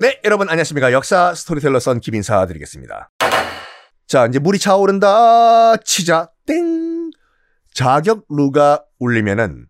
네, 여러분 안녕하십니까. 역사 스토리텔러 선 김인사 드리겠습니다. 자, 이제 물이 차오른다 치자 땡 자격루가 울리면은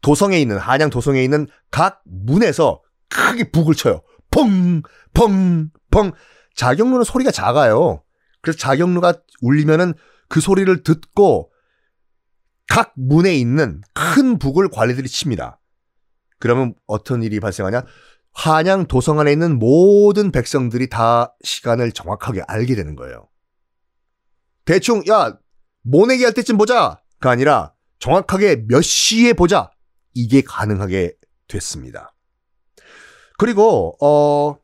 도성에 있는 한양 도성에 있는 각 문에서 크게 북을 쳐요. 펑, 펑, 펑. 자격루는 소리가 작아요. 그래서 자격루가 울리면은 그 소리를 듣고 각 문에 있는 큰 북을 관리들이 칩니다. 그러면 어떤 일이 발생하냐? 한양 도성 안에 있는 모든 백성들이 다 시간을 정확하게 알게 되는 거예요. 대충 야 모내기 할 때쯤 보자가 아니라 정확하게 몇 시에 보자 이게 가능하게 됐습니다. 그리고 어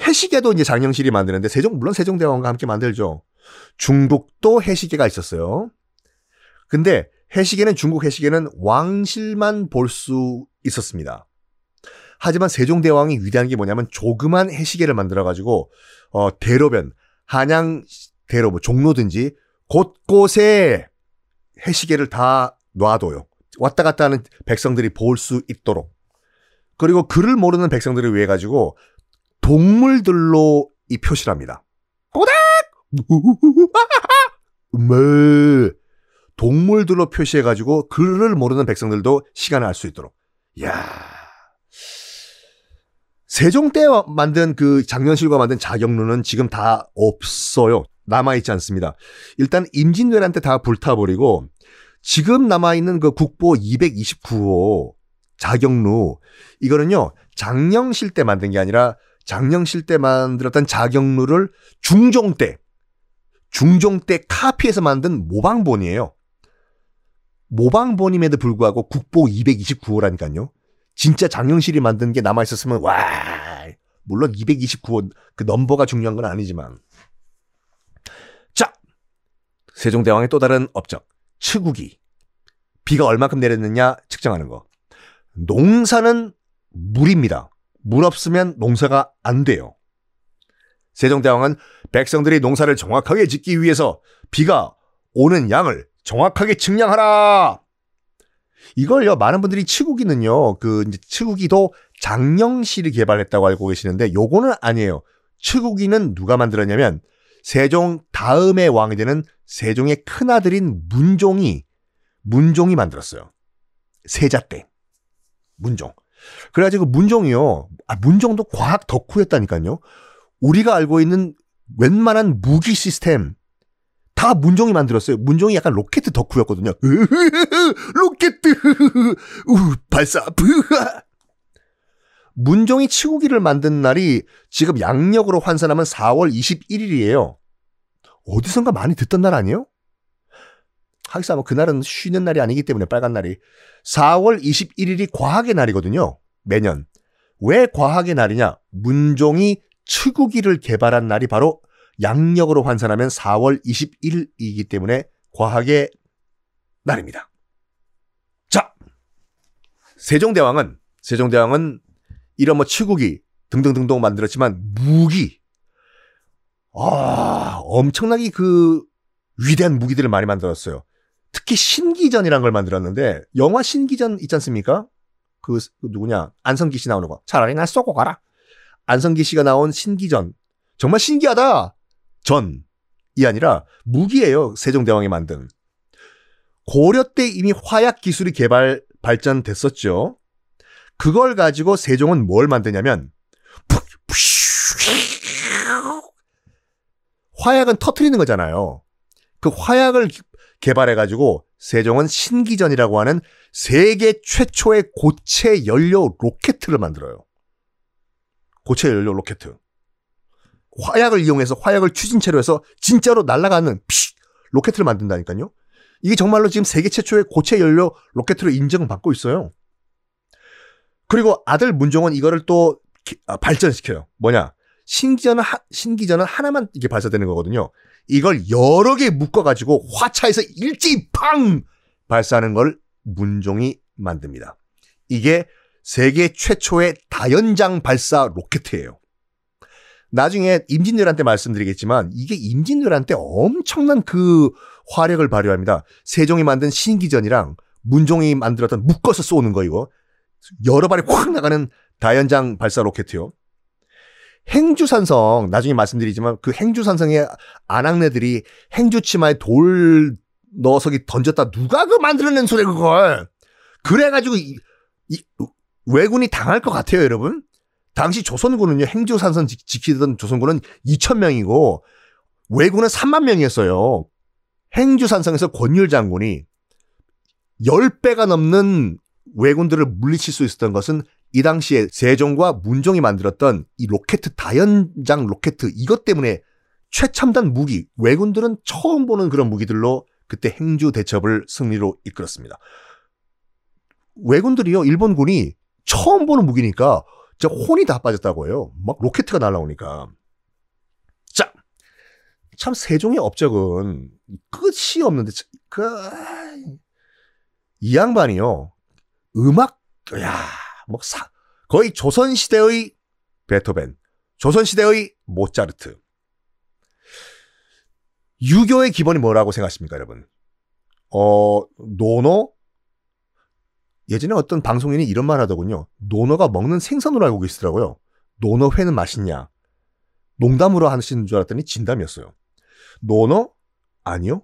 해시계도 이제 장영실이 만드는데 세종 물론 세종대왕과 함께 만들죠. 중국도 해시계가 있었어요. 근데 해시계는 중국 해시계는 왕실만 볼 수 있었습니다. 하지만 세종대왕이 위대한 게 뭐냐면 조그만 해시계를 만들어가지고 어, 대로변 한양 대로 뭐 종로든지 곳곳에 해시계를 다 놔둬요. 왔다 갔다 하는 백성들이 볼 수 있도록. 그리고 글을 모르는 백성들을 위해 가지고 동물들로 이 표시를 합니다. 꼬닥! 뭐 동물들로 표시해 가지고 글을 모르는 백성들도 시간을 알 수 있도록. 야 세종 때 만든 그 장년실과 만든 자격루는 지금 다 없어요. 남아있지 않습니다. 일단 임진왜란 때 다 불타버리고 지금 남아있는 그 국보 229호 자격루 이거는요 장령실 때 만든 게 아니라 장령실 때 만들었던 자격루를 중종 때 중종 때 카피해서 만든 모방본이에요. 모방본임에도 불구하고 국보 229호라니까요. 진짜 장영실이 만든 게 남아 있었으면 와 물론 229호 그 넘버가 중요한 건 아니지만 자 세종대왕의 또 다른 업적 치국이 비가 얼마큼 내렸느냐 측정하는 거 농사는 물입니다. 물 없으면 농사가 안 돼요. 세종대왕은 백성들이 농사를 정확하게 짓기 위해서 비가 오는 양을 정확하게 측량하라. 이걸요 많은 분들이 치국이는요 그 이제 치국이도 장영실이 개발했다고 알고 계시는데 요거는 아니에요. 치국이는 누가 만들었냐면 세종 다음의 왕이 되는 세종의 큰 아들인 문종이 문종이 만들었어요. 세자 때 문종. 그래가지고 문종이요. 아, 문종도 과학 덕후였다니까요. 우리가 알고 있는 웬만한 무기 시스템 다 문종이 만들었어요. 문종이 약간 로켓 덕후였거든요. 로켓 우 발사 브하. 문종이 치구기를 만든 날이 지금 양력으로 환산하면 4월 21일이에요. 어디선가 많이 듣던 날 아니에요? 하기사 뭐 그날은 쉬는 날이 아니기 때문에 빨간 날이 4월 21일이 과학의 날이거든요. 매년. 왜 과학의 날이냐? 문종이 치구기를 개발한 날이 바로 양력으로 환산하면 4월 21일이기 때문에 과학의 날입니다. 자, 세종대왕은 세종대왕은 이런 뭐 치국이 등등등등 만들었지만 무기 아 엄청나게 그 위대한 무기들을 많이 만들었어요. 특히 신기전이란 걸 만들었는데 영화 신기전 있지 않습니까? 그, 그 누구냐 안성기 씨 나오는 거 차라리 날 쏘고 가라. 안성기 씨가 나온 신기전 정말 신기하다. 전이 아니라 무기예요. 세종대왕이 만든. 고려 때 이미 화약 기술이 개발 발전됐었죠. 그걸 가지고 세종은 뭘 만드냐면 화약은 터트리는 거잖아요. 그 화약을 개발해 가지고 세종은 신기전이라고 하는 세계 최초의 고체 연료 로켓을 만들어요. 고체 연료 로켓. 화약을 이용해서 화약을 추진체로 해서 진짜로 날아가는 피 로켓을 만든다니까요. 이게 정말로 지금 세계 최초의 고체 연료 로켓으로 인정받고 있어요. 그리고 아들 문종은 이거를 또 아, 발전시켜요. 뭐냐? 신기전은 하, 신기전은 하나만 이게 발사되는 거거든요. 이걸 여러 개 묶어 가지고 화차에서 일제히 팡 발사하는 걸 문종이 만듭니다. 이게 세계 최초의 다연장 발사 로켓이에요. 나중에 임진왜란 때 말씀드리겠지만 이게 임진왜란 때 엄청난 그 화력을 발휘합니다. 세종이 만든 신기전이랑 문종이 만들었던 묶어서 쏘는 거 이거 여러 발이 확 나가는 다연장 발사 로켓이요. 행주산성 나중에 말씀드리지만 그 행주산성의 안악내들이 행주치마에 돌 넣어서기 던졌다 누가 그 만들어낸 소리 그걸 그래가지고 이, 이 왜군이 당할 것 같아요 여러분 당시 조선군은요 행주산성 지키던 조선군은 2천 명이고 왜군은 3만 명이었어요 행주산성에서 권율 장군이 10배가 넘는 왜군들을 물리칠 수 있었던 것은 이 당시에 세종과 문종이 만들었던 이 로켓 다연장 로켓 이것 때문에 최첨단 무기 왜군들은 처음 보는 그런 무기들로 그때 행주 대첩을 승리로 이끌었습니다. 왜군들이요 일본군이 처음 보는 무기니까 진짜 혼이 다 빠졌다고 해요. 막 로켓가 날라오니까. 자, 참 세종의 업적은 끝이 없는데 그 이 양반이요 음악 야뭐 사, 거의 조선 시대의 베토벤, 조선 시대의 모차르트. 유교의 기본이 뭐라고 생각하십니까, 여러분? 어, 노노? 예전에 어떤 방송인이 이런 말 하더군요. 노노가 먹는 생선으로 알고 계시더라고요. 노노회는 맛있냐? 농담으로 하시는 줄 알았더니 진담이었어요. 노노? 아니요.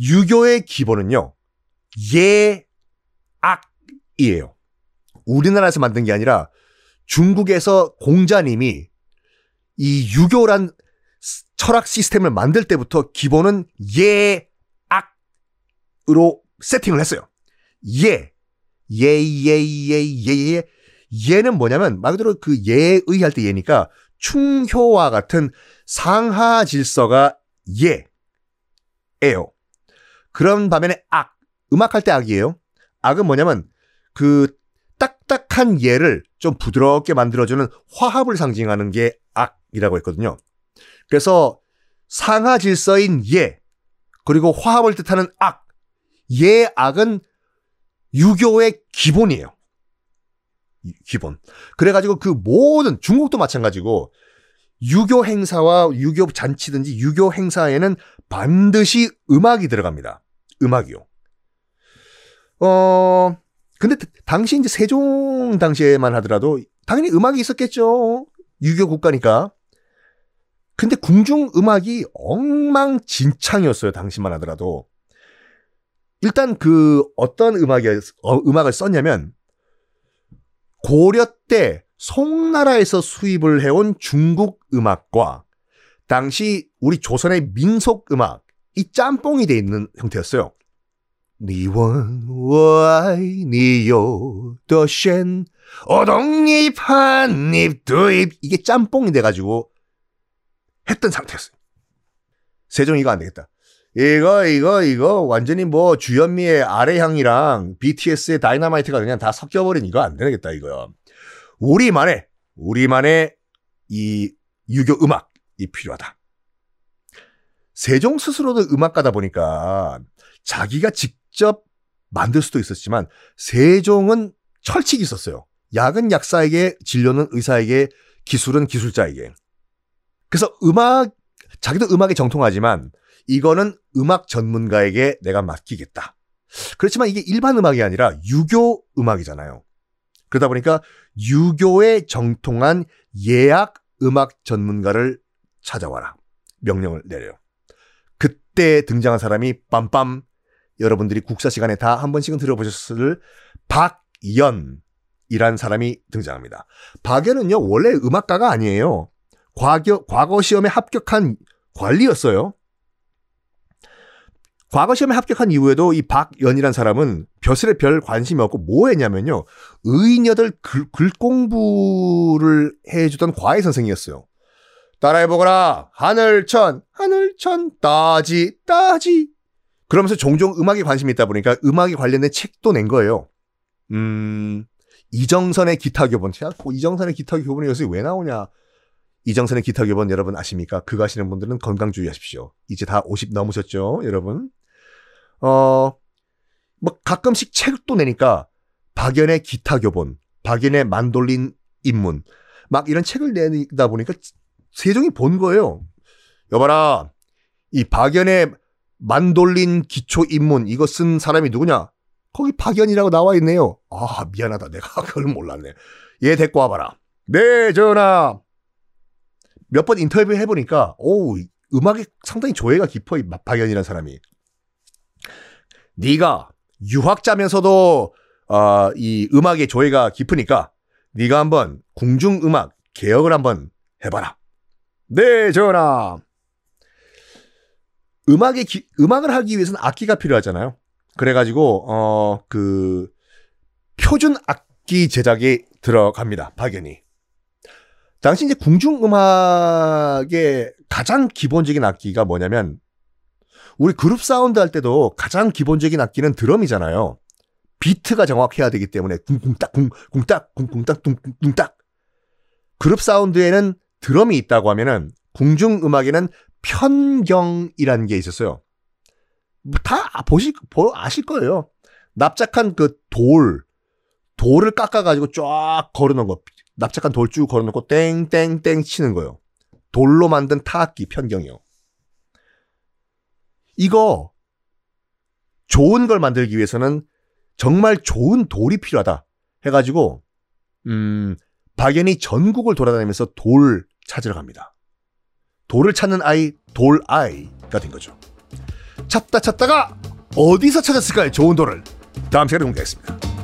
유교의 기본은요. 예, 악이에요. 우리나라에서 만든 게 아니라 중국에서 공자님이 이 유교란 철학 시스템을 만들 때부터 기본은 예, 악으로 세팅을 했어요. 예, 예, 예, 예, 예, 예. 예는 뭐냐면 말 그대로 그 예의 할 때 예니까 충효와 같은 상하 질서가 예예요. 그런 반면에 악, 음악할 때 악이에요. 악은 뭐냐면 그 딱딱한 예를 좀 부드럽게 만들어주는 화합을 상징하는 게 악이라고 했거든요. 그래서 상하 질서인 예, 그리고 화합을 뜻하는 악, 예, 악은 유교의 기본이에요. 기본. 그래가지고 그 모든, 중국도 마찬가지고, 유교 행사와 유교 잔치든지 유교 행사에는 반드시 음악이 들어갑니다. 음악이요. 어, 근데 당시 이제 세종 당시에만 하더라도 당연히 음악이 있었겠죠. 유교 국가니까. 근데 궁중 음악이 엉망진창이었어요. 당시만 하더라도. 일단 그 어떤 음악이 어, 음악을 썼냐면 고려 때 송나라에서 수입을 해온 중국 음악과 당시 우리 조선의 민속 음악 이 짬뽕이 돼 있는 형태였어요. 你问我爱你有多深어동잎한잎두잎 이게 짬뽕이 돼가지고 했던 상태였어요. 세종이 이거 안 되겠다. 이거 이거 이거 완전히 뭐 주현미의 아래향이랑 BTS의 다이너마이트가 그냥 다 섞여버린 이거 안 되겠다 이거요. 우리만의 우리만의 이 유교 음악이 필요하다. 세종 스스로도 음악가다 보니까 자기가 직 직접 만들 수도 있었지만 세종은 철칙이 있었어요. 약은 약사에게, 진료는 의사에게, 기술은 기술자에게. 그래서 음악, 자기도 음악에 정통하지만 이거는 음악 전문가에게 내가 맡기겠다. 그렇지만 이게 일반 음악이 아니라 유교 음악이잖아요. 그러다 보니까 유교에 정통한 예약 음악 전문가를 찾아와라. 명령을 내려요. 그때 등장한 사람이 빰빰 여러분들이 국사 시간에 다 한 번씩은 들어보셨을 박연이란 사람이 등장합니다. 박연은요, 원래 음악가가 아니에요. 과거, 과거 시험에 합격한 관리였어요. 과거 시험에 합격한 이후에도 이 박연이란 사람은 벼슬에 별 관심이 없고 뭐 했냐면요. 의녀들 글, 글 공부를 해주던 과외 선생이었어요. 따라해보거라. 하늘천, 하늘천, 따지, 따지. 그러면서 종종 음악에 관심이 있다 보니까 음악에 관련된 책도 낸 거예요. 음, 이정선의 기타 교본. 야, 뭐 이정선의 기타 교본이 여기서 왜 나오냐? 이정선의 기타 교본 여러분 아십니까? 그거 하시는 분들은 건강 주의하십시오. 이제 다 50 넘으셨죠, 여러분? 어, 뭐 가끔씩 책도 내니까 박연의 기타 교본, 박연의 만돌린 입문, 막 이런 책을 내다 보니까 세종이 본 거예요. 여봐라, 이 박연의 만돌린 기초 입문 이거 쓴 사람이 누구냐? 거기 박연이라고 나와 있네요. 아 미안하다 내가 그걸 몰랐네. 얘 데리고 와봐라. 네 전하. 몇 번 인터뷰 해보니까 오 음악에 상당히 조예가 깊어 이 박연이라는 사람이. 네가 유학자면서도 어, 이 음악에 조예가 깊으니까 네가 한번 궁중 음악 개혁을 한번 해봐라. 네 전하. 음악의 기, 음악을 하기 위해서는 악기가 필요하잖아요. 그래가지고 어 그 표준 악기 제작에 들어갑니다. 박연이. 당시 이제 궁중 음악의 가장 기본적인 악기가 뭐냐면 우리 그룹 사운드 할 때도 가장 기본적인 악기는 드럼이잖아요. 비트가 정확해야 되기 때문에 쿵쿵딱 쿵쿵딱 쿵쿵딱 쿵쿵딱 그룹 사운드에는 드럼이 있다고 하면은 궁중 음악에는 편경이라는 게 있었어요. 다 보시 보 아실 거예요. 납작한 그 돌, 돌을 깎아가지고 쫙 걸어놓은 거. 납작한 돌 쭉 걸어놓고 땡땡땡 치는 거예요. 돌로 만든 타악기 편경이요. 이거 좋은 걸 만들기 위해서는 정말 좋은 돌이 필요하다. 해가지고 음 박연이 전국을 돌아다니면서 돌 찾으러 갑니다. 돌을 찾는 아이 돌 아이가 된 거죠. 찾다 찾다가 어디서 찾았을까요? 좋은 돌을 다음 시간에 공개하겠습니다.